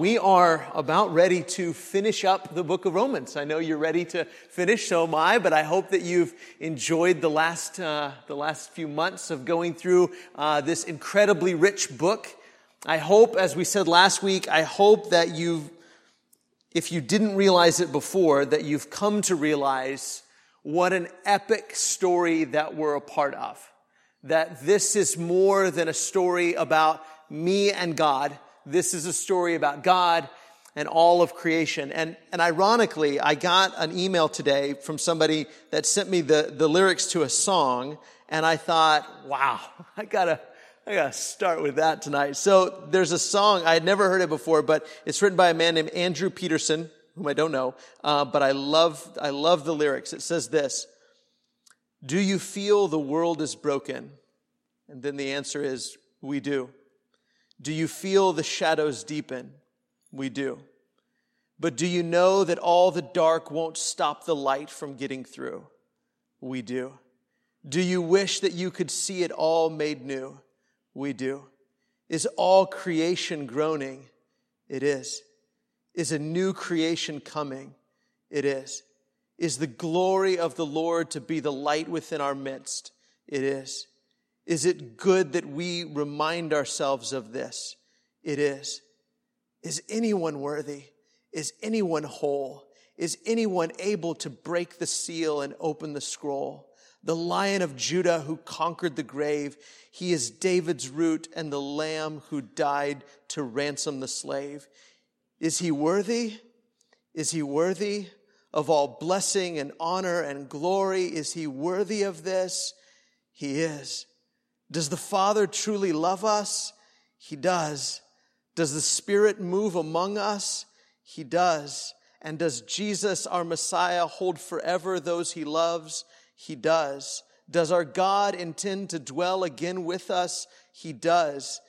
We are about ready to finish up the book of Romans. I know you're ready to finish, so am I, but I hope that you've enjoyed the last, uh, the last few months of going through uh, this incredibly rich book. I hope, as we said last week, I hope that you've, if you didn't realize it before, that you've come to realize what an epic story that we're a part of. That this is more than a story about me and God this is a story about God and all of creation. And, and ironically, I got an email today from somebody that sent me the, the lyrics to a song, and I thought, wow, I gotta, I gotta start with that tonight. So there's a song, I had never heard it before, but it's written by a man named Andrew Peterson, whom I don't know, uh, but I love, I love the lyrics. It says this, do you feel the world is broken? And then the answer is, we do. Do you feel the shadows deepen? We do. But do you know that all the dark won't stop the light from getting through? We do. Do you wish that you could see it all made new? We do. Is all creation groaning? It is. Is a new creation coming? It is. Is the glory of the Lord to be the light within our midst? It is. Is it good that we remind ourselves of this? It is. Is anyone worthy? Is anyone whole? Is anyone able to break the seal and open the scroll? The lion of Judah who conquered the grave, he is David's root and the lamb who died to ransom the slave. Is he worthy? Is he worthy of all blessing and honor and glory? Is he worthy of this? He is. Does the Father truly love us? He does. Does the Spirit move among us? He does. And does Jesus, our Messiah, hold forever those he loves? He does. Does our God intend to dwell again with us? He does.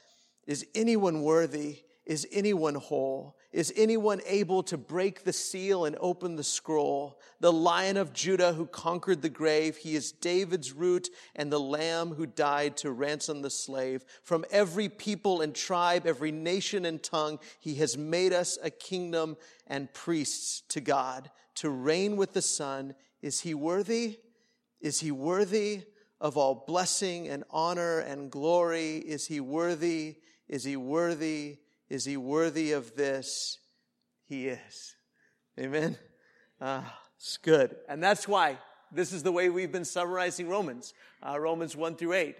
Is anyone worthy? Is anyone whole? Is anyone able to break the seal and open the scroll? The lion of Judah who conquered the grave, he is David's root and the lamb who died to ransom the slave. From every people and tribe, every nation and tongue, he has made us a kingdom and priests to God to reign with the Son. Is he worthy? Is he worthy of all blessing and honor and glory? Is he worthy? Is he worthy? Is he worthy of this? He is. Amen. Ah, it's good. And that's why this is the way we've been summarizing Romans, uh, Romans 1 through 8.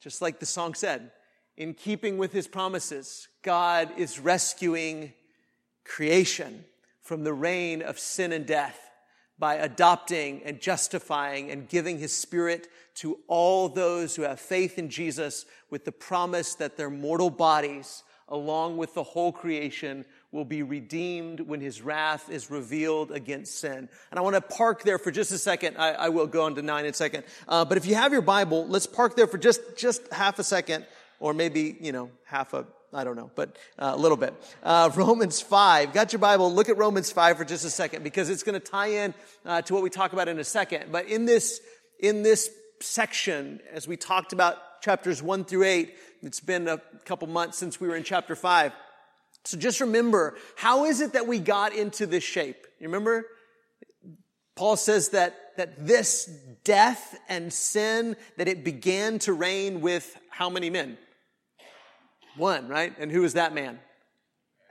Just like the song said, in keeping with his promises, God is rescuing creation from the reign of sin and death by adopting and justifying and giving his spirit to all those who have faith in Jesus with the promise that their mortal bodies along with the whole creation, will be redeemed when his wrath is revealed against sin. And I want to park there for just a second. I, I will go on to nine in a second. Uh, but if you have your Bible, let's park there for just, just half a second, or maybe, you know, half a, I don't know, but uh, a little bit. Uh, Romans 5. Got your Bible? Look at Romans 5 for just a second because it's going to tie in uh, to what we talk about in a second. But in this, in this section, as we talked about chapters 1 through 8, it's been a couple months since we were in chapter 5. So just remember, how is it that we got into this shape? You remember? Paul says that, that this death and sin, that it began to reign with how many men? One, right? And who is that man?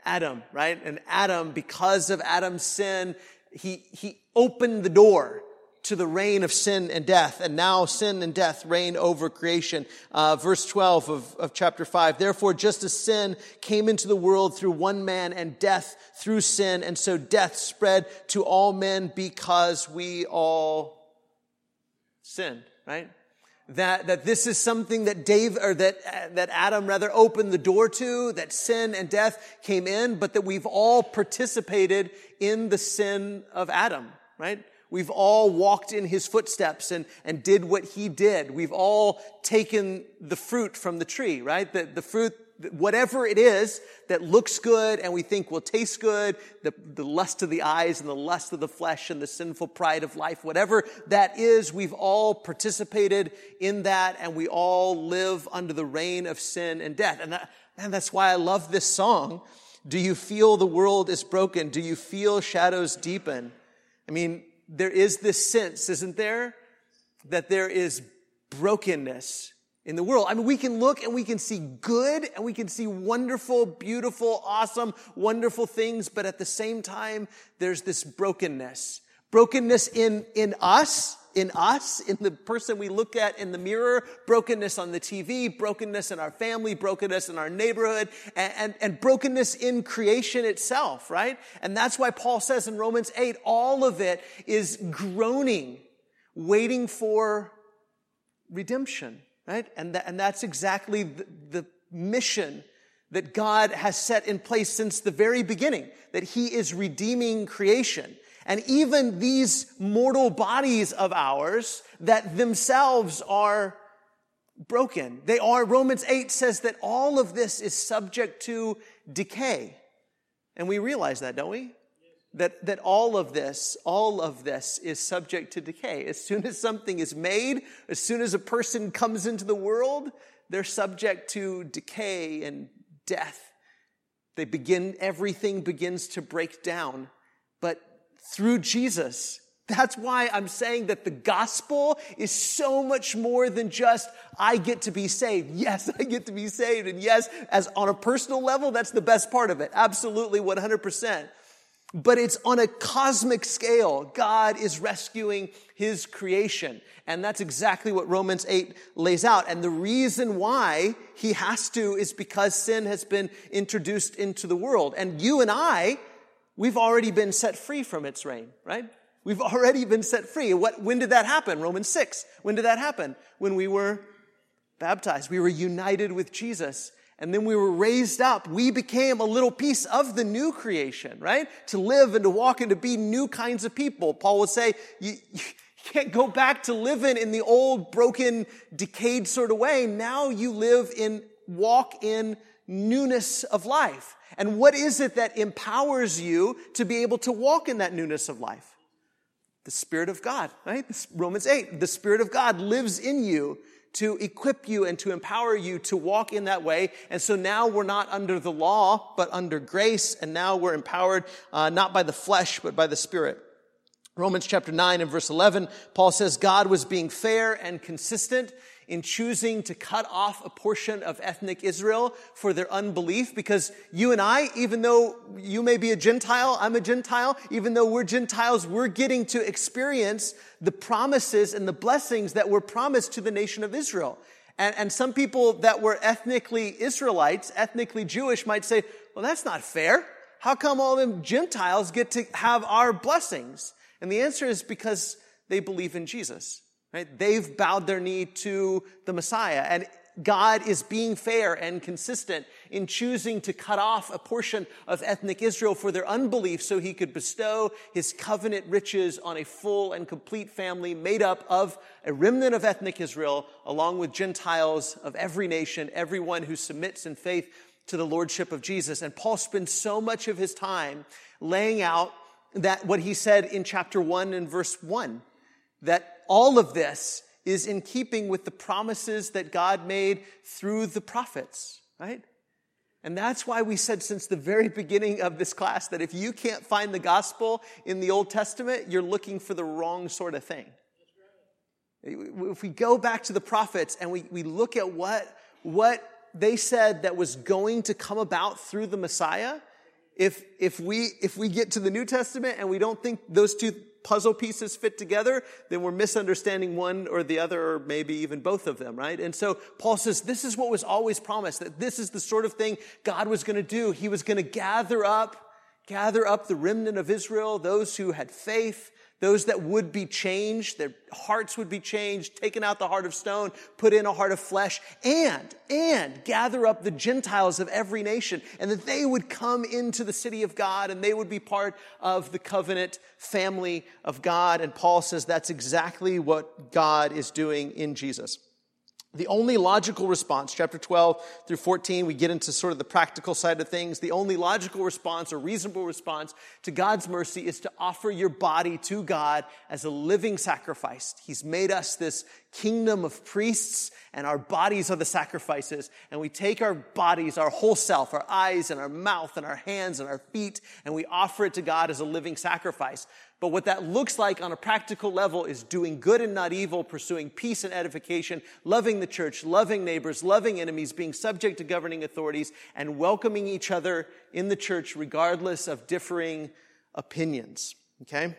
Adam, right? And Adam, because of Adam's sin, he, he opened the door to the reign of sin and death, and now sin and death reign over creation. Uh, verse 12 of, of chapter 5. Therefore, just as sin came into the world through one man, and death through sin, and so death spread to all men because we all sinned, right? That, that this is something that Dave, or that, that Adam rather opened the door to, that sin and death came in, but that we've all participated in the sin of Adam, right? We've all walked in his footsteps and, and did what he did. We've all taken the fruit from the tree, right? The, the fruit, whatever it is that looks good and we think will taste good, the, the lust of the eyes and the lust of the flesh and the sinful pride of life, whatever that is, we've all participated in that and we all live under the reign of sin and death. And that, man, that's why I love this song Do you feel the world is broken? Do you feel shadows deepen? I mean, there is this sense, isn't there, that there is brokenness in the world. I mean, we can look and we can see good and we can see wonderful, beautiful, awesome, wonderful things, but at the same time, there's this brokenness. Brokenness in, in us, in us, in the person we look at in the mirror, brokenness on the TV, brokenness in our family, brokenness in our neighborhood, and, and, and, brokenness in creation itself, right? And that's why Paul says in Romans 8, all of it is groaning, waiting for redemption right? And, that, and that's exactly the, the mission that God has set in place since the very beginning, that He is redeeming creation. And even these mortal bodies of ours that themselves are broken. They are, Romans 8 says that all of this is subject to decay. And we realize that, don't we? that, that all of this, all of this is subject to decay. As soon as something is made, as soon as a person comes into the world, they're subject to decay and death. They begin, everything begins to break down. But through Jesus, that's why I'm saying that the gospel is so much more than just, I get to be saved. Yes, I get to be saved. And yes, as on a personal level, that's the best part of it. Absolutely 100% but it's on a cosmic scale. God is rescuing his creation. And that's exactly what Romans 8 lays out. And the reason why he has to is because sin has been introduced into the world. And you and I, we've already been set free from its reign, right? We've already been set free. What, when did that happen? Romans 6. When did that happen? When we were baptized. We were united with Jesus and then we were raised up. We became a little piece of the new creation, right? To live and to walk and to be new kinds of people. Paul would say, you, you can't go back to living in the old, broken, decayed sort of way. Now you live in, walk in newness of life. And what is it that empowers you to be able to walk in that newness of life? The Spirit of God, right? Romans 8. The Spirit of God lives in you to equip you and to empower you to walk in that way. And so now we're not under the law, but under grace. And now we're empowered, uh, not by the flesh, but by the Spirit. Romans chapter 9 and verse 11, Paul says God was being fair and consistent in choosing to cut off a portion of ethnic Israel for their unbelief because you and I, even though you may be a Gentile, I'm a Gentile, even though we're Gentiles, we're getting to experience the promises and the blessings that were promised to the nation of Israel. And, and some people that were ethnically Israelites, ethnically Jewish might say, well, that's not fair. How come all them Gentiles get to have our blessings? And the answer is because they believe in Jesus. Right? They've bowed their knee to the Messiah. And God is being fair and consistent in choosing to cut off a portion of ethnic Israel for their unbelief so he could bestow his covenant riches on a full and complete family made up of a remnant of ethnic Israel along with Gentiles of every nation, everyone who submits in faith to the lordship of Jesus. And Paul spends so much of his time laying out that what he said in chapter 1 and verse 1 that all of this is in keeping with the promises that God made through the prophets, right? And that's why we said since the very beginning of this class that if you can't find the gospel in the Old Testament, you're looking for the wrong sort of thing. If we go back to the prophets and we, we look at what, what they said that was going to come about through the Messiah, if, if, we, if we get to the New Testament and we don't think those two puzzle pieces fit together, then we're misunderstanding one or the other, or maybe even both of them, right? And so Paul says this is what was always promised, that this is the sort of thing God was going to do. He was going to gather up, gather up the remnant of Israel, those who had faith, those that would be changed, their hearts would be changed, taken out the heart of stone, put in a heart of flesh, and, and gather up the Gentiles of every nation, and that they would come into the city of God and they would be part of the covenant family of God. And Paul says that's exactly what God is doing in Jesus. The only logical response, chapter 12 through 14, we get into sort of the practical side of things. The only logical response or reasonable response to God's mercy is to offer your body to God as a living sacrifice. He's made us this kingdom of priests and our bodies are the sacrifices. And we take our bodies, our whole self, our eyes and our mouth and our hands and our feet, and we offer it to God as a living sacrifice. But what that looks like on a practical level is doing good and not evil, pursuing peace and edification, loving the church, loving neighbors, loving enemies, being subject to governing authorities, and welcoming each other in the church regardless of differing opinions. Okay?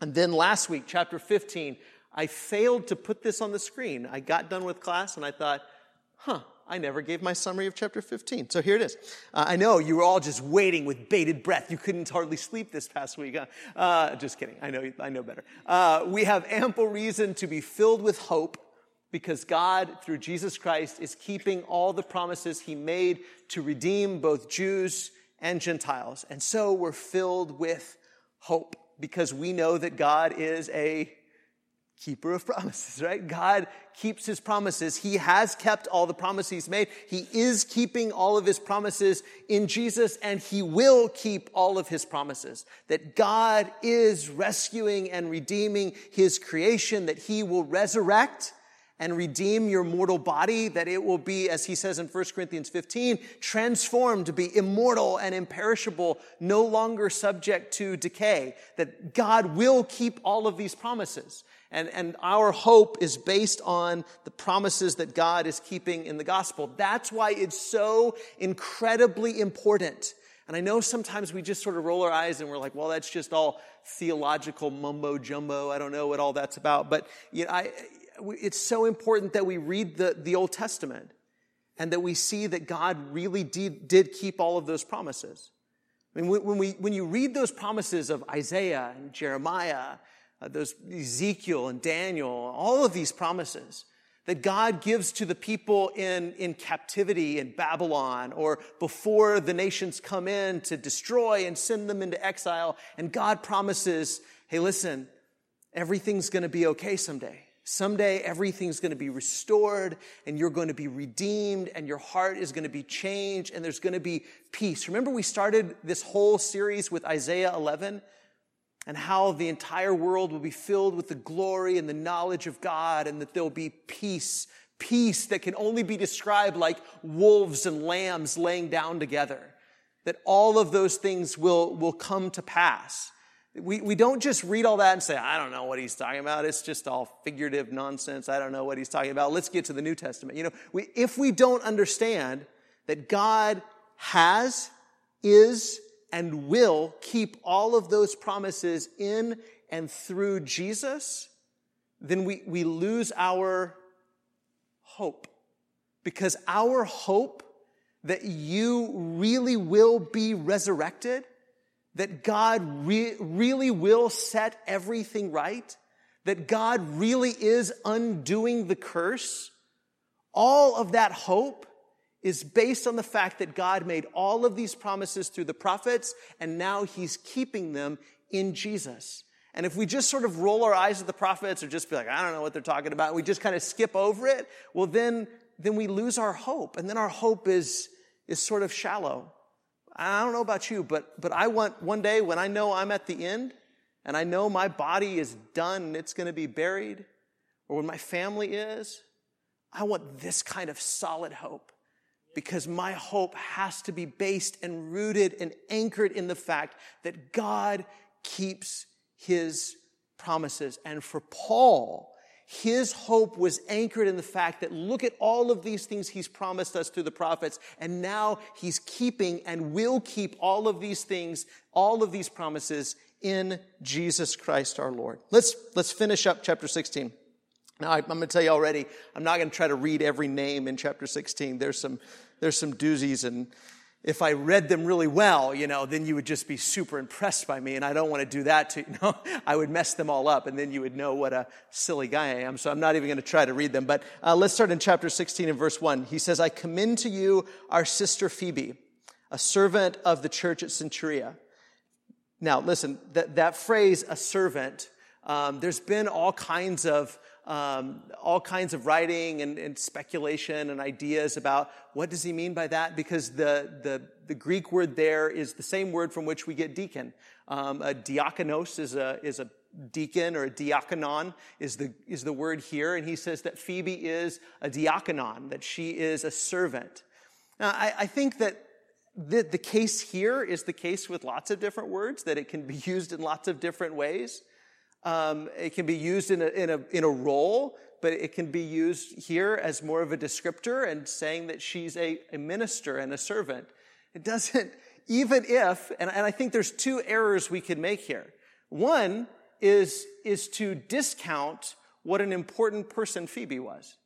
And then last week, chapter 15, I failed to put this on the screen. I got done with class and I thought, huh, I never gave my summary of chapter 15. So here it is. Uh, I know you were all just waiting with bated breath. You couldn't hardly sleep this past week. Huh? Uh, just kidding. I know, I know better. Uh, we have ample reason to be filled with hope because God, through Jesus Christ, is keeping all the promises he made to redeem both Jews and Gentiles. And so we're filled with hope because we know that God is a keeper of promises, right? God keeps his promises. He has kept all the promises he's made. He is keeping all of his promises in Jesus and he will keep all of his promises. That God is rescuing and redeeming his creation, that he will resurrect and redeem your mortal body, that it will be, as he says in 1 Corinthians 15, transformed to be immortal and imperishable, no longer subject to decay, that God will keep all of these promises. And, and our hope is based on the promises that God is keeping in the gospel. That's why it's so incredibly important. And I know sometimes we just sort of roll our eyes and we're like, well, that's just all theological mumbo jumbo. I don't know what all that's about. But you know, I, it's so important that we read the, the Old Testament and that we see that God really did, did keep all of those promises. I mean, when, we, when you read those promises of Isaiah and Jeremiah, uh, those Ezekiel and Daniel, all of these promises that God gives to the people in, in captivity in Babylon or before the nations come in to destroy and send them into exile. And God promises, hey, listen, everything's going to be okay someday. Someday everything's going to be restored and you're going to be redeemed and your heart is going to be changed and there's going to be peace. Remember we started this whole series with Isaiah 11 and how the entire world will be filled with the glory and the knowledge of God and that there'll be peace. Peace that can only be described like wolves and lambs laying down together. That all of those things will, will come to pass. We, we don't just read all that and say, I don't know what he's talking about. It's just all figurative nonsense. I don't know what he's talking about. Let's get to the New Testament. You know, we, if we don't understand that God has, is, and will keep all of those promises in and through Jesus, then we, we lose our hope. Because our hope that you really will be resurrected that God re- really will set everything right, that God really is undoing the curse, all of that hope is based on the fact that God made all of these promises through the prophets and now he's keeping them in Jesus. And if we just sort of roll our eyes at the prophets or just be like, I don't know what they're talking about, we just kind of skip over it, well then, then we lose our hope. And then our hope is, is sort of shallow. I don't know about you, but, but I want one day when I know I'm at the end and I know my body is done and it's going to be buried, or when my family is, I want this kind of solid hope because my hope has to be based and rooted and anchored in the fact that God keeps his promises. And for Paul, his hope was anchored in the fact that look at all of these things he's promised us through the prophets, and now he's keeping and will keep all of these things, all of these promises in Jesus Christ our Lord. Let's, let's finish up chapter 16. Now, I'm going to tell you already, I'm not going to try to read every name in chapter 16. There's some, there's some doozies and if I read them really well, you know, then you would just be super impressed by me, and I don't want to do that to you know. I would mess them all up, and then you would know what a silly guy I am. So I'm not even going to try to read them. But uh, let's start in chapter 16 and verse 1. He says, I commend to you our sister Phoebe, a servant of the church at Cenchrea. Now, listen, that, that phrase, a servant, um, there's been all kinds of um, all kinds of writing and, and, speculation and ideas about what does he mean by that? Because the, the, the greek word there is the same word from which we get deacon. Um, a diakonos is a, is a deacon or a diakonon is the, is the word here. And he says that phoebe is a diakonon that she is a servant. Now i, I think that the, the case here is the case with lots of different words that it can be used in lots of different ways um, it can be used in a, in, a, in a role, but it can be used here as more of a descriptor and saying that she's a, a minister and a servant. It doesn't, even if, and, and I think there's two errors we can make here. One is, is to discount what an important person Phoebe was.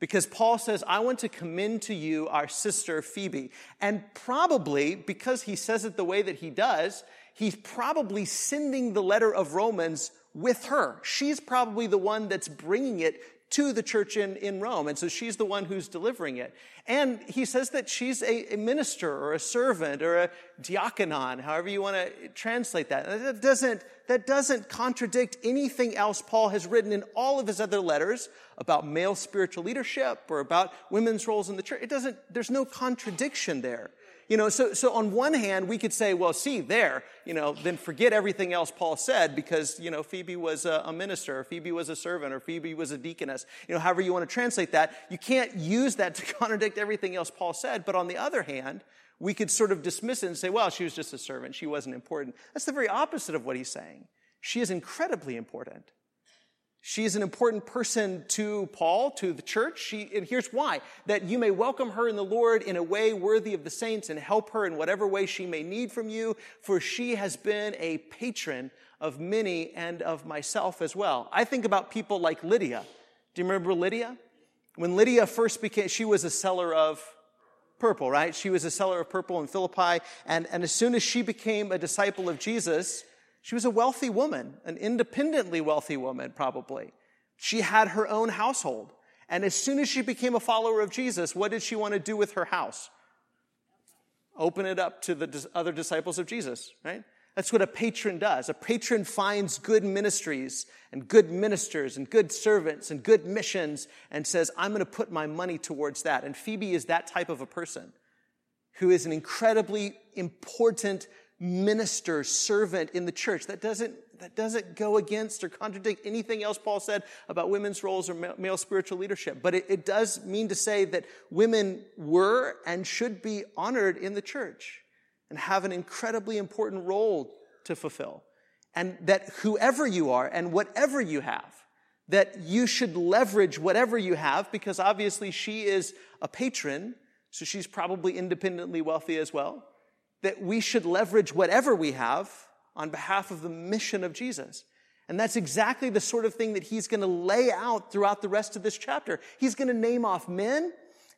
Because Paul says, I want to commend to you our sister Phoebe. And probably because he says it the way that he does, he's probably sending the letter of Romans with her. She's probably the one that's bringing it to the church in, in Rome. And so she's the one who's delivering it. And he says that she's a, a minister or a servant or a diakonon, however you want to translate that. That doesn't, that doesn't contradict anything else Paul has written in all of his other letters about male spiritual leadership or about women's roles in the church. It doesn't, there's no contradiction there. You know, so, so on one hand, we could say, well, see, there, you know, then forget everything else Paul said because, you know, Phoebe was a, a minister, or Phoebe was a servant, or Phoebe was a deaconess. You know, however you want to translate that, you can't use that to contradict everything else Paul said. But on the other hand, we could sort of dismiss it and say, well, she was just a servant. She wasn't important. That's the very opposite of what he's saying. She is incredibly important. She is an important person to Paul, to the church. She, and here's why. That you may welcome her in the Lord in a way worthy of the saints and help her in whatever way she may need from you, for she has been a patron of many and of myself as well. I think about people like Lydia. Do you remember Lydia? When Lydia first became, she was a seller of purple, right? She was a seller of purple in Philippi. And, and as soon as she became a disciple of Jesus, she was a wealthy woman, an independently wealthy woman, probably. She had her own household. And as soon as she became a follower of Jesus, what did she want to do with her house? Open it up to the other disciples of Jesus, right? That's what a patron does. A patron finds good ministries and good ministers and good servants and good missions and says, I'm going to put my money towards that. And Phoebe is that type of a person who is an incredibly important minister, servant in the church. That doesn't, that doesn't go against or contradict anything else Paul said about women's roles or male spiritual leadership. But it, it does mean to say that women were and should be honored in the church and have an incredibly important role to fulfill. And that whoever you are and whatever you have, that you should leverage whatever you have because obviously she is a patron, so she's probably independently wealthy as well that we should leverage whatever we have on behalf of the mission of Jesus. And that's exactly the sort of thing that he's going to lay out throughout the rest of this chapter. He's going to name off men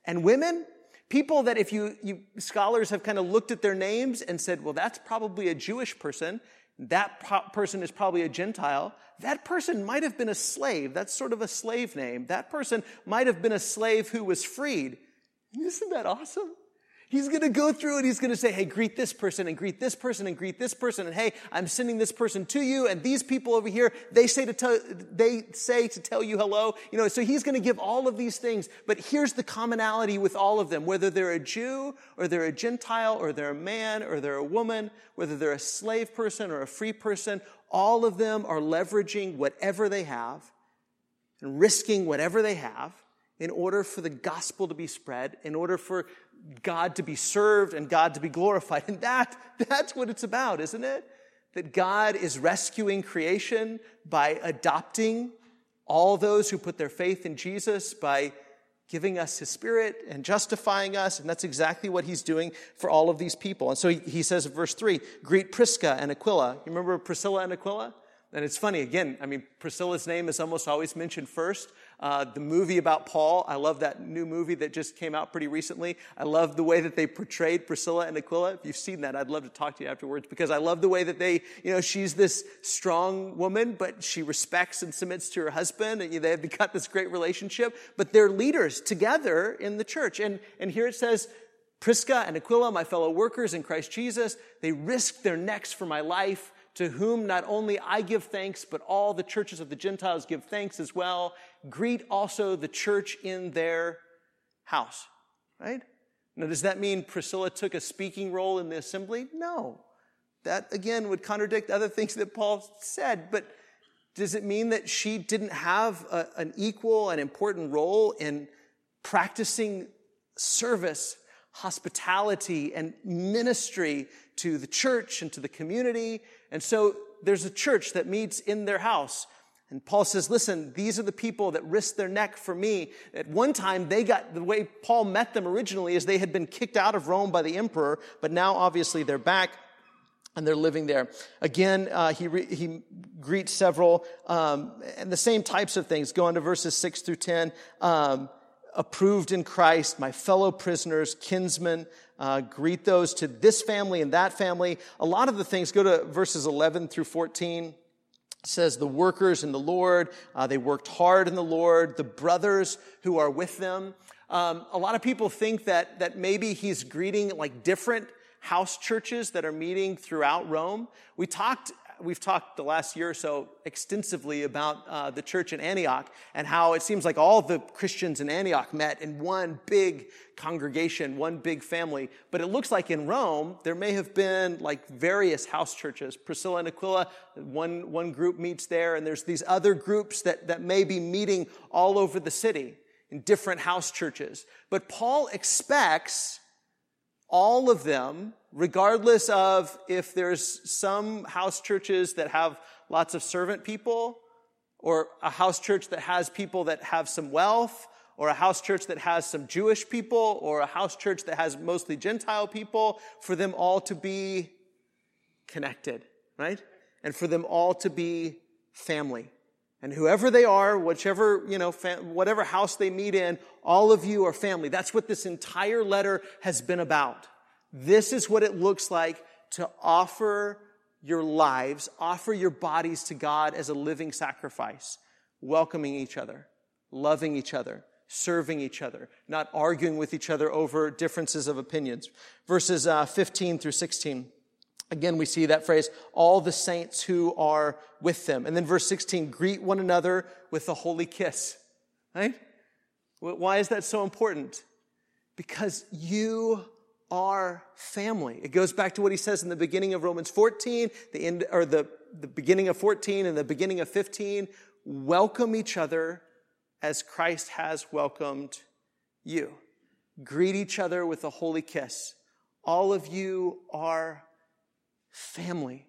and women, people that if you, you scholars have kind of looked at their names and said, well, that's probably a Jewish person. That person is probably a Gentile. That person might have been a slave. That's sort of a slave name. That person might have been a slave who was freed. Isn't that awesome? He's going to go through and he's going to say, hey, greet this person and greet this person and greet this person. And hey, I'm sending this person to you. And these people over here, they say to tell, they say to tell you hello. You know, so he's going to give all of these things. But here's the commonality with all of them. Whether they're a Jew or they're a Gentile or they're a man or they're a woman, whether they're a slave person or a free person, all of them are leveraging whatever they have and risking whatever they have in order for the gospel to be spread, in order for God to be served and God to be glorified. And that, that's what it's about, isn't it? That God is rescuing creation by adopting all those who put their faith in Jesus, by giving us his spirit and justifying us. And that's exactly what he's doing for all of these people. And so he, he says in verse three, greet Prisca and Aquila. You remember Priscilla and Aquila? And it's funny, again, I mean, Priscilla's name is almost always mentioned first. Uh, the movie about Paul, I love that new movie that just came out pretty recently. I love the way that they portrayed Priscilla and Aquila. If you've seen that, I'd love to talk to you afterwards because I love the way that they, you know, she's this strong woman, but she respects and submits to her husband, and they've got this great relationship. But they're leaders together in the church. And, and here it says, Prisca and Aquila, my fellow workers in Christ Jesus, they risked their necks for my life to whom not only I give thanks, but all the churches of the Gentiles give thanks as well. Greet also the church in their house. Right? Now, does that mean Priscilla took a speaking role in the assembly? No. That, again, would contradict other things that Paul said. But does it mean that she didn't have a, an equal and important role in practicing service, hospitality, and ministry to the church and to the community? And so there's a church that meets in their house. And Paul says, listen, these are the people that risked their neck for me. At one time, they got, the way Paul met them originally is they had been kicked out of Rome by the emperor, but now obviously they're back and they're living there. Again, uh, he, re- he greets several, um, and the same types of things. Go on to verses 6 through 10. Um, approved in Christ, my fellow prisoners, kinsmen, uh, greet those to this family and that family. A lot of the things, go to verses 11 through 14. Says the workers in the Lord, uh, they worked hard in the Lord, the brothers who are with them. Um, a lot of people think that, that maybe he's greeting like different house churches that are meeting throughout Rome. We talked, we've talked the last year or so extensively about uh, the church in Antioch and how it seems like all the Christians in Antioch met in one big congregation, one big family. But it looks like in Rome, there may have been like various house churches. Priscilla and Aquila, one, one group meets there, and there's these other groups that, that may be meeting all over the city in different house churches. But Paul expects all of them, regardless of if there's some house churches that have lots of servant people, or a house church that has people that have some wealth, or a house church that has some Jewish people, or a house church that has mostly Gentile people, for them all to be connected, right? And for them all to be family. And whoever they are, whichever, you know, fam- whatever house they meet in, all of you are family. That's what this entire letter has been about. This is what it looks like to offer your lives, offer your bodies to God as a living sacrifice, welcoming each other, loving each other, serving each other, not arguing with each other over differences of opinions. Verses uh, 15 through 16. Again, we see that phrase, all the saints who are with them. And then verse 16, greet one another with a holy kiss. Right? Why is that so important? Because you are family. It goes back to what he says in the beginning of Romans 14, the end, or the, the beginning of 14 and the beginning of 15. Welcome each other as Christ has welcomed you. Greet each other with a holy kiss. All of you are family.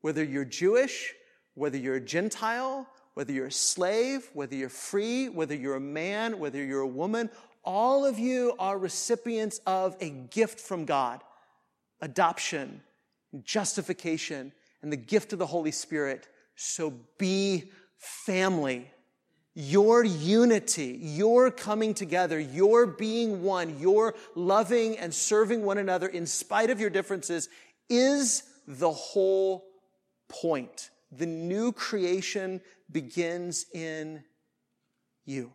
Whether you're Jewish, whether you're a Gentile, whether you're a slave, whether you're free, whether you're a man, whether you're a woman, all of you are recipients of a gift from God adoption, justification, and the gift of the Holy Spirit. So be family. Your unity, your coming together, your being one, your loving and serving one another in spite of your differences is the whole point. The new creation begins in you.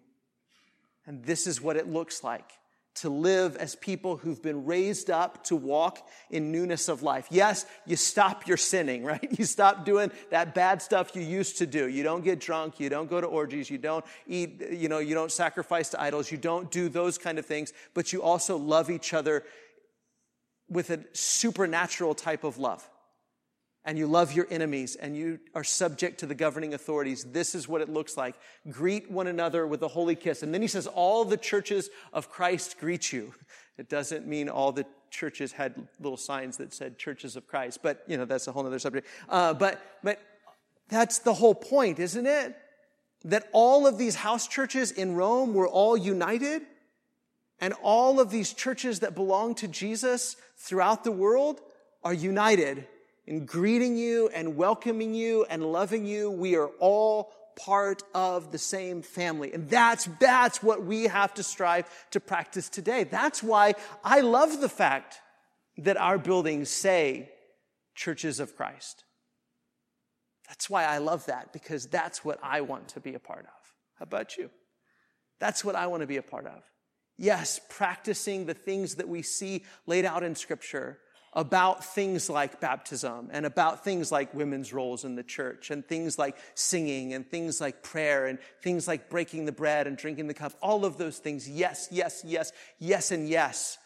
And this is what it looks like to live as people who've been raised up to walk in newness of life. Yes, you stop your sinning, right? You stop doing that bad stuff you used to do. You don't get drunk. You don't go to orgies. You don't eat, you know, you don't sacrifice to idols. You don't do those kind of things, but you also love each other with a supernatural type of love. And you love your enemies and you are subject to the governing authorities. This is what it looks like. Greet one another with a holy kiss. And then he says, all the churches of Christ greet you. It doesn't mean all the churches had little signs that said churches of Christ, but you know, that's a whole other subject. Uh, but, but that's the whole point, isn't it? That all of these house churches in Rome were all united and all of these churches that belong to Jesus throughout the world are united in greeting you and welcoming you and loving you. We are all part of the same family. And that's, that's what we have to strive to practice today. That's why I love the fact that our buildings say churches of Christ. That's why I love that because that's what I want to be a part of. How about you? That's what I want to be a part of. Yes, practicing the things that we see laid out in Scripture, about things like baptism and about things like women's roles in the church and things like singing and things like prayer and things like breaking the bread and drinking the cup. All of those things. Yes, yes, yes, yes, and yes.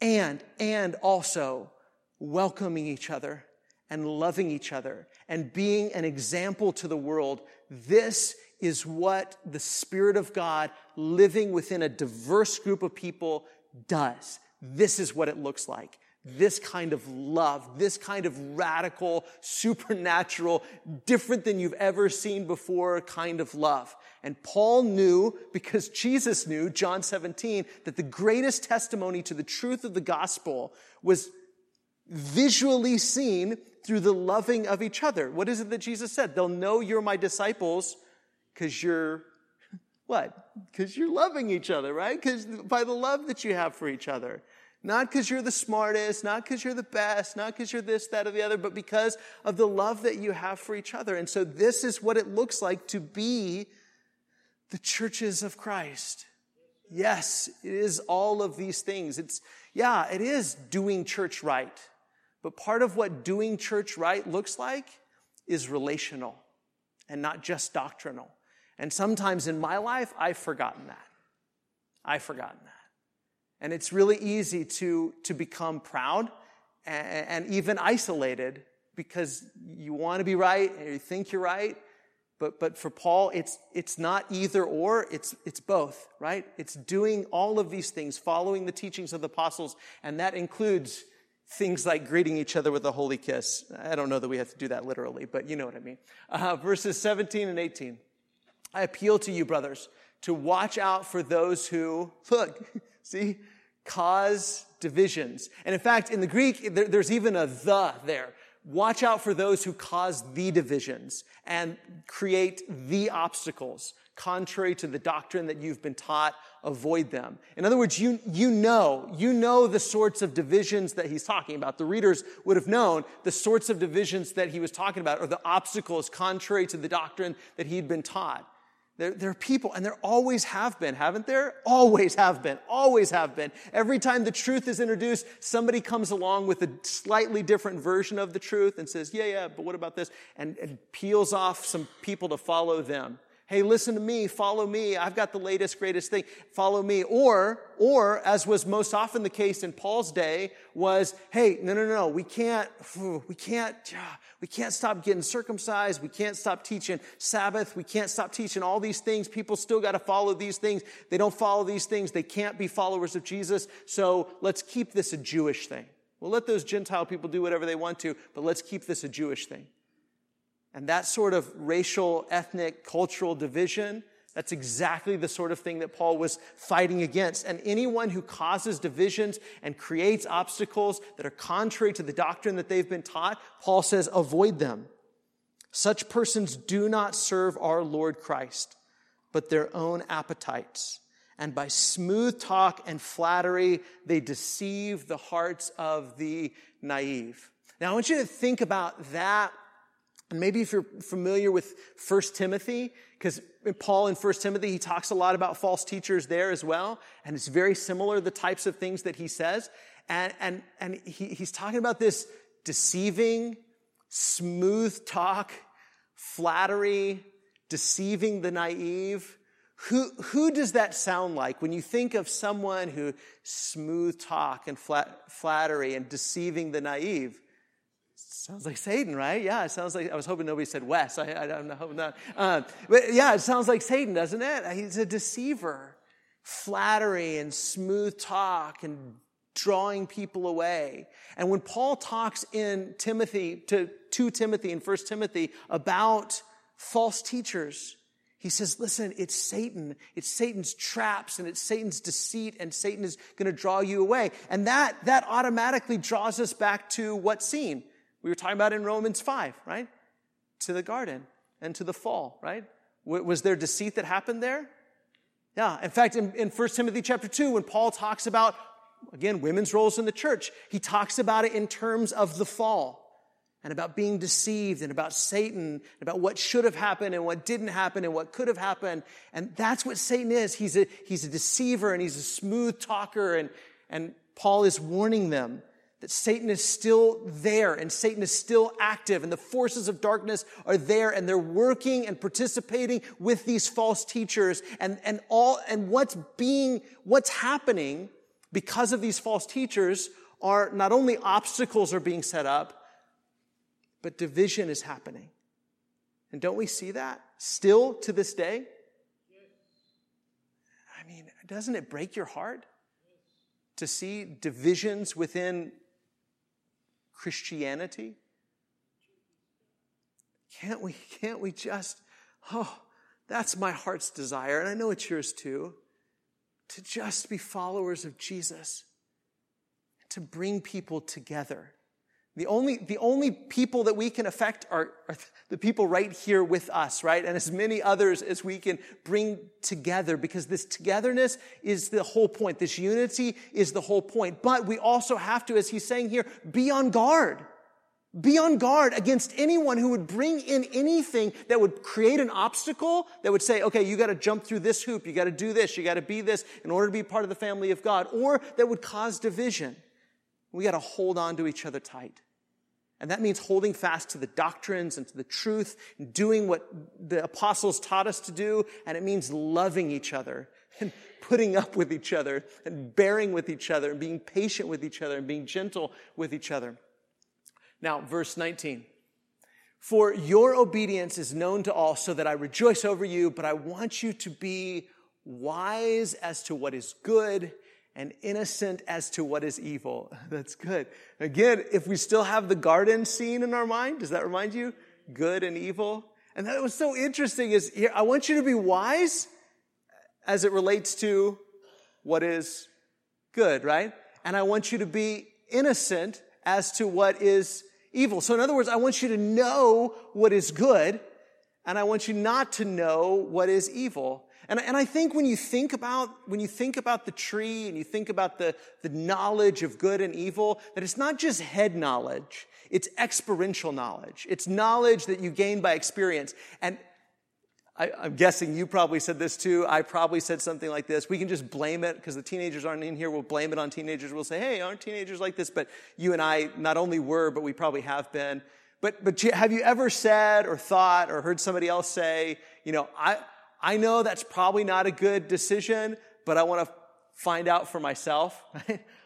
And, and also welcoming each other and loving each other and being an example to the world. This is what the Spirit of God living within a diverse group of people does. This is what it looks like this kind of love, this kind of radical, supernatural, different than you've ever seen before kind of love. And Paul knew, because Jesus knew, John 17, that the greatest testimony to the truth of the gospel was visually seen through the loving of each other. What is it that Jesus said? They'll know you're my disciples because you're what? Because you're loving each other, right? Because by the love that you have for each other. Not because you're the smartest, not because you're the best, not because you're this, that, or the other, but because of the love that you have for each other. And so this is what it looks like to be the churches of Christ. Yes, it is all of these things. It's, yeah, it is doing church right. But part of what doing church right looks like is relational and not just doctrinal. And sometimes in my life, I've forgotten that. I've forgotten that. And it's really easy to, to become proud and, and even isolated because you want to be right and you think you're right. But, but for Paul, it's, it's not either or, it's, it's both, right? It's doing all of these things, following the teachings of the apostles, and that includes things like greeting each other with a holy kiss. I don't know that we have to do that literally, but you know what I mean. Uh, verses 17 and 18. I appeal to you, brothers, to watch out for those who, look, see, cause divisions. And in fact, in the Greek, there's even a the there. Watch out for those who cause the divisions and create the obstacles. Contrary to the doctrine that you've been taught, avoid them. In other words, you, you know, you know the sorts of divisions that he's talking about. The readers would have known the sorts of divisions that he was talking about or the obstacles contrary to the doctrine that he'd been taught. There, there, are people, and there always have been, haven't there? Always have been, always have been. Every time the truth is introduced, somebody comes along with a slightly different version of the truth and says, yeah, yeah, but what about this? And, and peels off some people to follow them. Hey, listen to me, follow me. I've got the latest, greatest thing. Follow me. Or, or, as was most often the case in Paul's day, was, hey, no, no, no, we can't, we can't, we can't stop getting circumcised. We can't stop teaching Sabbath. We can't stop teaching all these things. People still got to follow these things. They don't follow these things. They can't be followers of Jesus. So let's keep this a Jewish thing. We'll let those Gentile people do whatever they want to, but let's keep this a Jewish thing. And that sort of racial, ethnic, cultural division, that's exactly the sort of thing that Paul was fighting against. And anyone who causes divisions and creates obstacles that are contrary to the doctrine that they've been taught, Paul says, avoid them. Such persons do not serve our Lord Christ, but their own appetites. And by smooth talk and flattery, they deceive the hearts of the naive. Now, I want you to think about that and maybe if you're familiar with 1 Timothy, because Paul in 1 Timothy, he talks a lot about false teachers there as well. And it's very similar, the types of things that he says. And, and, and he, he's talking about this deceiving, smooth talk, flattery, deceiving the naive. Who, who does that sound like when you think of someone who smooth talk and flat, flattery and deceiving the naive? Sounds like Satan, right? Yeah, it sounds like, I was hoping nobody said Wes. I, I, am hoping not. Um, but yeah, it sounds like Satan, doesn't it? He's a deceiver. Flattery and smooth talk and drawing people away. And when Paul talks in Timothy, to, to Timothy in 1 Timothy about false teachers, he says, listen, it's Satan. It's Satan's traps and it's Satan's deceit and Satan is going to draw you away. And that, that automatically draws us back to what scene? We were talking about in Romans 5, right? To the garden and to the fall, right? Was there deceit that happened there? Yeah. In fact, in, in 1 Timothy chapter 2, when Paul talks about, again, women's roles in the church, he talks about it in terms of the fall and about being deceived and about Satan and about what should have happened and what didn't happen and what could have happened. And that's what Satan is. He's a, he's a deceiver and he's a smooth talker. And, and Paul is warning them that Satan is still there and Satan is still active and the forces of darkness are there and they're working and participating with these false teachers and, and all, and what's being, what's happening because of these false teachers are not only obstacles are being set up, but division is happening. And don't we see that still to this day? I mean, doesn't it break your heart to see divisions within Christianity? Can't we, can't we just, oh, that's my heart's desire, and I know it's yours too, to just be followers of Jesus, to bring people together. The only, the only people that we can affect are, are, the people right here with us, right? And as many others as we can bring together because this togetherness is the whole point. This unity is the whole point. But we also have to, as he's saying here, be on guard. Be on guard against anyone who would bring in anything that would create an obstacle that would say, okay, you got to jump through this hoop. You got to do this. You got to be this in order to be part of the family of God or that would cause division. We got to hold on to each other tight. And that means holding fast to the doctrines and to the truth, and doing what the apostles taught us to do. And it means loving each other and putting up with each other and bearing with each other and being patient with each other and being gentle with each other. Now, verse 19. For your obedience is known to all so that I rejoice over you, but I want you to be wise as to what is good and innocent as to what is evil. That's good. Again, if we still have the garden scene in our mind, does that remind you? Good and evil. And that was so interesting is here, I want you to be wise as it relates to what is good, right? And I want you to be innocent as to what is evil. So in other words, I want you to know what is good and I want you not to know what is evil. And, and I think when you think about, when you think about the tree and you think about the, the knowledge of good and evil, that it's not just head knowledge. It's experiential knowledge. It's knowledge that you gain by experience. And I, am guessing you probably said this too. I probably said something like this. We can just blame it because the teenagers aren't in here. We'll blame it on teenagers. We'll say, hey, aren't teenagers like this? But you and I not only were, but we probably have been. But, but have you ever said or thought or heard somebody else say, you know, I, I know that's probably not a good decision, but I want to find out for myself.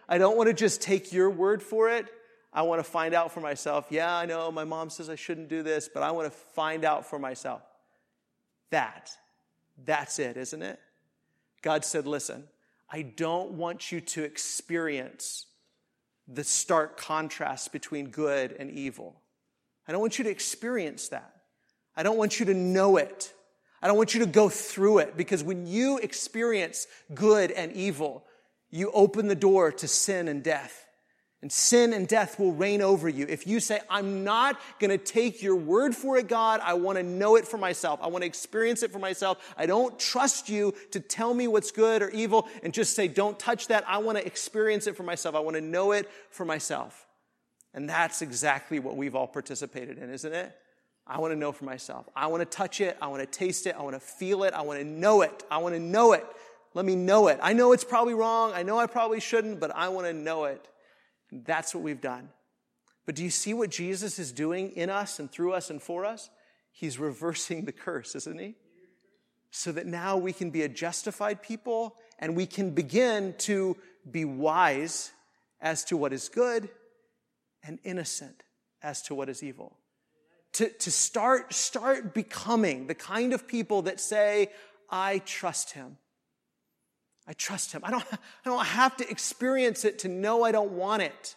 I don't want to just take your word for it. I want to find out for myself. Yeah, I know my mom says I shouldn't do this, but I want to find out for myself. That, that's it, isn't it? God said, listen, I don't want you to experience the stark contrast between good and evil. I don't want you to experience that. I don't want you to know it. I don't want you to go through it because when you experience good and evil, you open the door to sin and death. And sin and death will reign over you. If you say, I'm not going to take your word for it, God, I want to know it for myself. I want to experience it for myself. I don't trust you to tell me what's good or evil and just say, don't touch that. I want to experience it for myself. I want to know it for myself. And that's exactly what we've all participated in, isn't it? I want to know for myself. I want to touch it. I want to taste it. I want to feel it. I want to know it. I want to know it. Let me know it. I know it's probably wrong. I know I probably shouldn't, but I want to know it. That's what we've done. But do you see what Jesus is doing in us and through us and for us? He's reversing the curse, isn't he? So that now we can be a justified people and we can begin to be wise as to what is good and innocent as to what is evil to, to start, start becoming the kind of people that say, I trust him. I trust him. I don't, I don't have to experience it to know I don't want it.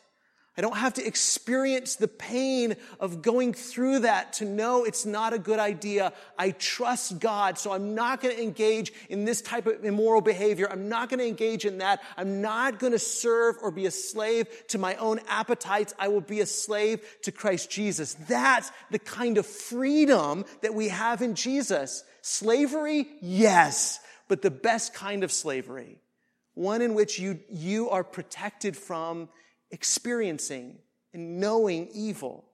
I don't have to experience the pain of going through that to know it's not a good idea. I trust God, so I'm not going to engage in this type of immoral behavior. I'm not going to engage in that. I'm not going to serve or be a slave to my own appetites. I will be a slave to Christ Jesus. That's the kind of freedom that we have in Jesus. Slavery? Yes, but the best kind of slavery. One in which you, you are protected from experiencing and knowing evil,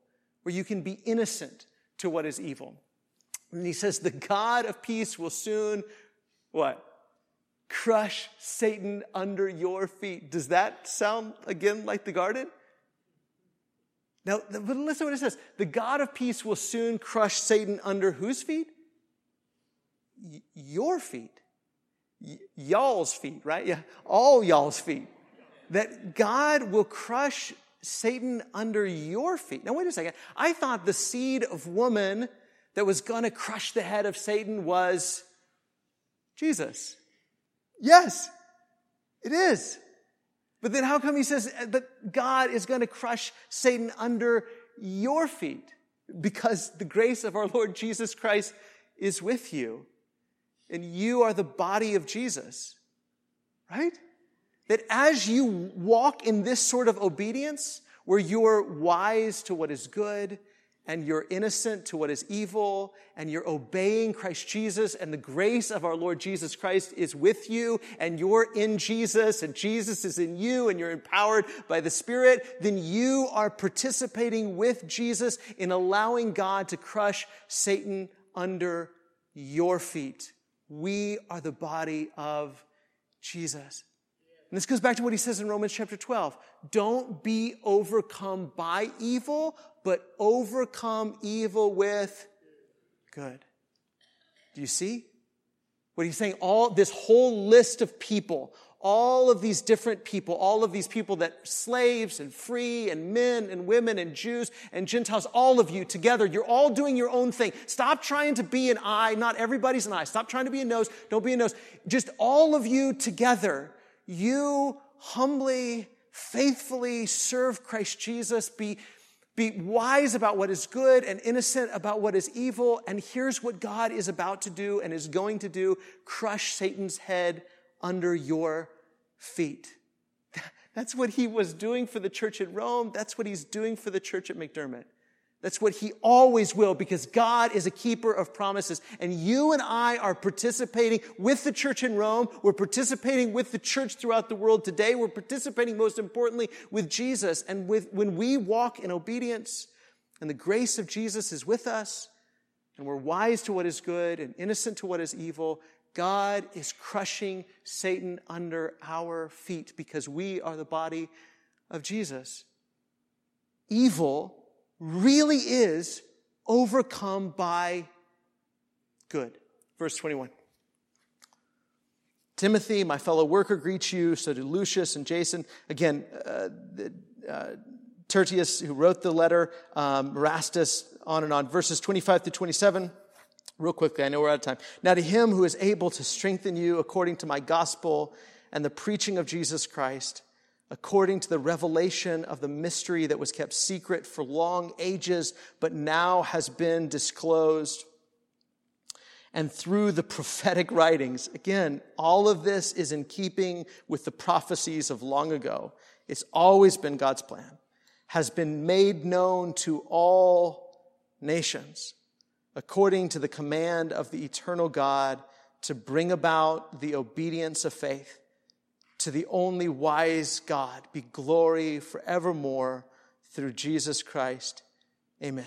where you can be innocent to what is evil. And he says, the God of peace will soon, what? Crush Satan under your feet. Does that sound again like the garden? Now, but listen to what it says. The God of peace will soon crush Satan under whose feet? Y- your feet. Y- y'all's feet, right? Yeah, all y'all's feet. That God will crush Satan under your feet. Now, wait a second. I thought the seed of woman that was going to crush the head of Satan was Jesus. Yes, it is. But then how come he says that God is going to crush Satan under your feet? Because the grace of our Lord Jesus Christ is with you. And you are the body of Jesus. Right? That as you walk in this sort of obedience, where you're wise to what is good, and you're innocent to what is evil and you're obeying Christ Jesus and the grace of our Lord Jesus Christ is with you and you're in Jesus and Jesus is in you and you're empowered by the Spirit, then you are participating with Jesus in allowing God to crush Satan under your feet. We are the body of Jesus. And this goes back to what he says in Romans chapter 12. Don't be overcome by evil, but overcome evil with good. Do you see? What he's saying, all this whole list of people, all of these different people, all of these people that slaves and free and men and women and Jews and Gentiles, all of you together, you're all doing your own thing. Stop trying to be an eye. Not everybody's an eye. Stop trying to be a nose. Don't be a nose. Just all of you together you humbly, faithfully serve Christ Jesus, be, be wise about what is good and innocent about what is evil. And here's what God is about to do and is going to do crush Satan's head under your feet. That's what he was doing for the church at Rome. That's what he's doing for the church at McDermott. That's what he always will because God is a keeper of promises. And you and I are participating with the church in Rome. We're participating with the church throughout the world today. We're participating most importantly with Jesus. And with, when we walk in obedience and the grace of Jesus is with us and we're wise to what is good and innocent to what is evil, God is crushing Satan under our feet because we are the body of Jesus. Evil really is overcome by good. Verse 21. Timothy, my fellow worker, greets you. So do Lucius and Jason. Again, uh, uh, Tertius, who wrote the letter, um, Erastus, on and on. Verses 25 to 27. Real quickly, I know we're out of time. Now to him who is able to strengthen you according to my gospel and the preaching of Jesus Christ, according to the revelation of the mystery that was kept secret for long ages, but now has been disclosed. And through the prophetic writings, again, all of this is in keeping with the prophecies of long ago. It's always been God's plan, has been made known to all nations, according to the command of the eternal God to bring about the obedience of faith to the only wise God be glory forevermore through Jesus Christ. Amen.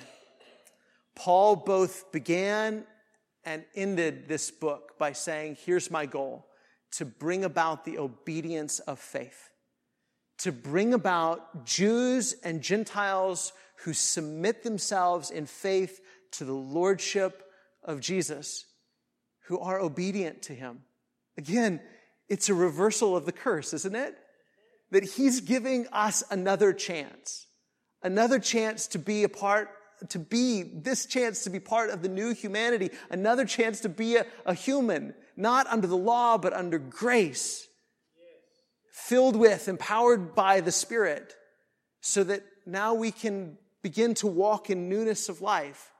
Paul both began and ended this book by saying, Here's my goal to bring about the obedience of faith, to bring about Jews and Gentiles who submit themselves in faith to the lordship of Jesus, who are obedient to him. Again, it's a reversal of the curse, isn't it? That he's giving us another chance, another chance to be a part, to be this chance to be part of the new humanity, another chance to be a, a human, not under the law, but under grace, filled with, empowered by the Spirit, so that now we can begin to walk in newness of life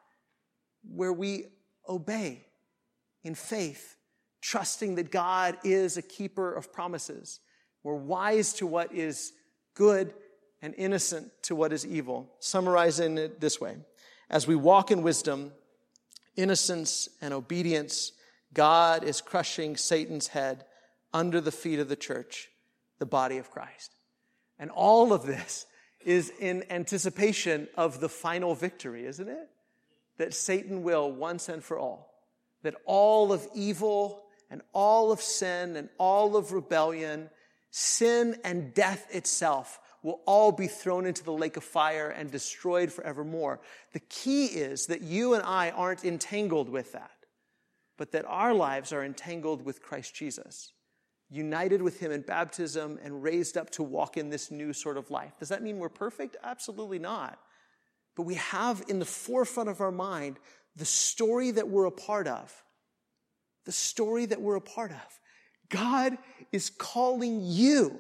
where we obey in faith trusting that God is a keeper of promises. We're wise to what is good and innocent to what is evil. Summarizing it this way As we walk in wisdom, innocence, and obedience, God is crushing Satan's head under the feet of the church, the body of Christ. And all of this is in anticipation of the final victory, isn't it? That Satan will once and for all, that all of evil and all of sin and all of rebellion, sin and death itself will all be thrown into the lake of fire and destroyed forevermore. The key is that you and I aren't entangled with that, but that our lives are entangled with Christ Jesus, united with him in baptism and raised up to walk in this new sort of life. Does that mean we're perfect? Absolutely not. But we have in the forefront of our mind the story that we're a part of. The story that we're a part of. God is calling you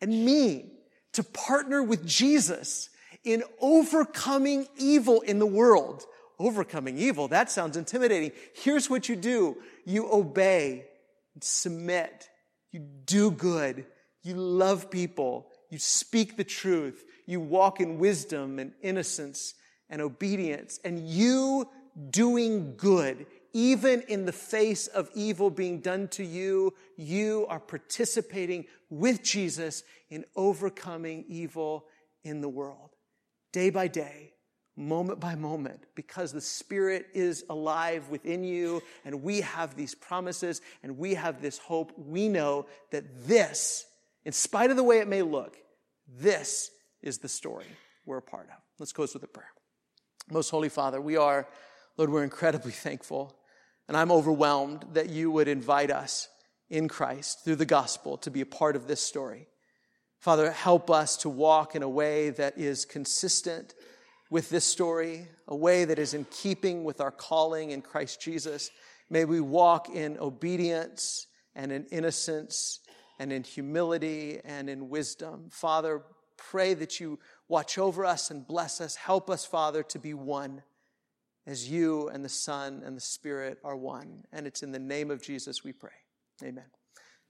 and me to partner with Jesus in overcoming evil in the world. Overcoming evil, that sounds intimidating. Here's what you do. You obey, submit, you do good, you love people, you speak the truth, you walk in wisdom and innocence and obedience, and you doing good even in the face of evil being done to you, you are participating with Jesus in overcoming evil in the world. Day by day, moment by moment, because the Spirit is alive within you and we have these promises and we have this hope. We know that this, in spite of the way it may look, this is the story we're a part of. Let's close with a prayer. Most Holy Father, we are, Lord, we're incredibly thankful and I'm overwhelmed that you would invite us in Christ through the gospel to be a part of this story. Father, help us to walk in a way that is consistent with this story, a way that is in keeping with our calling in Christ Jesus. May we walk in obedience and in innocence and in humility and in wisdom. Father, pray that you watch over us and bless us. Help us, Father, to be one as you and the Son and the Spirit are one. And it's in the name of Jesus we pray. Amen.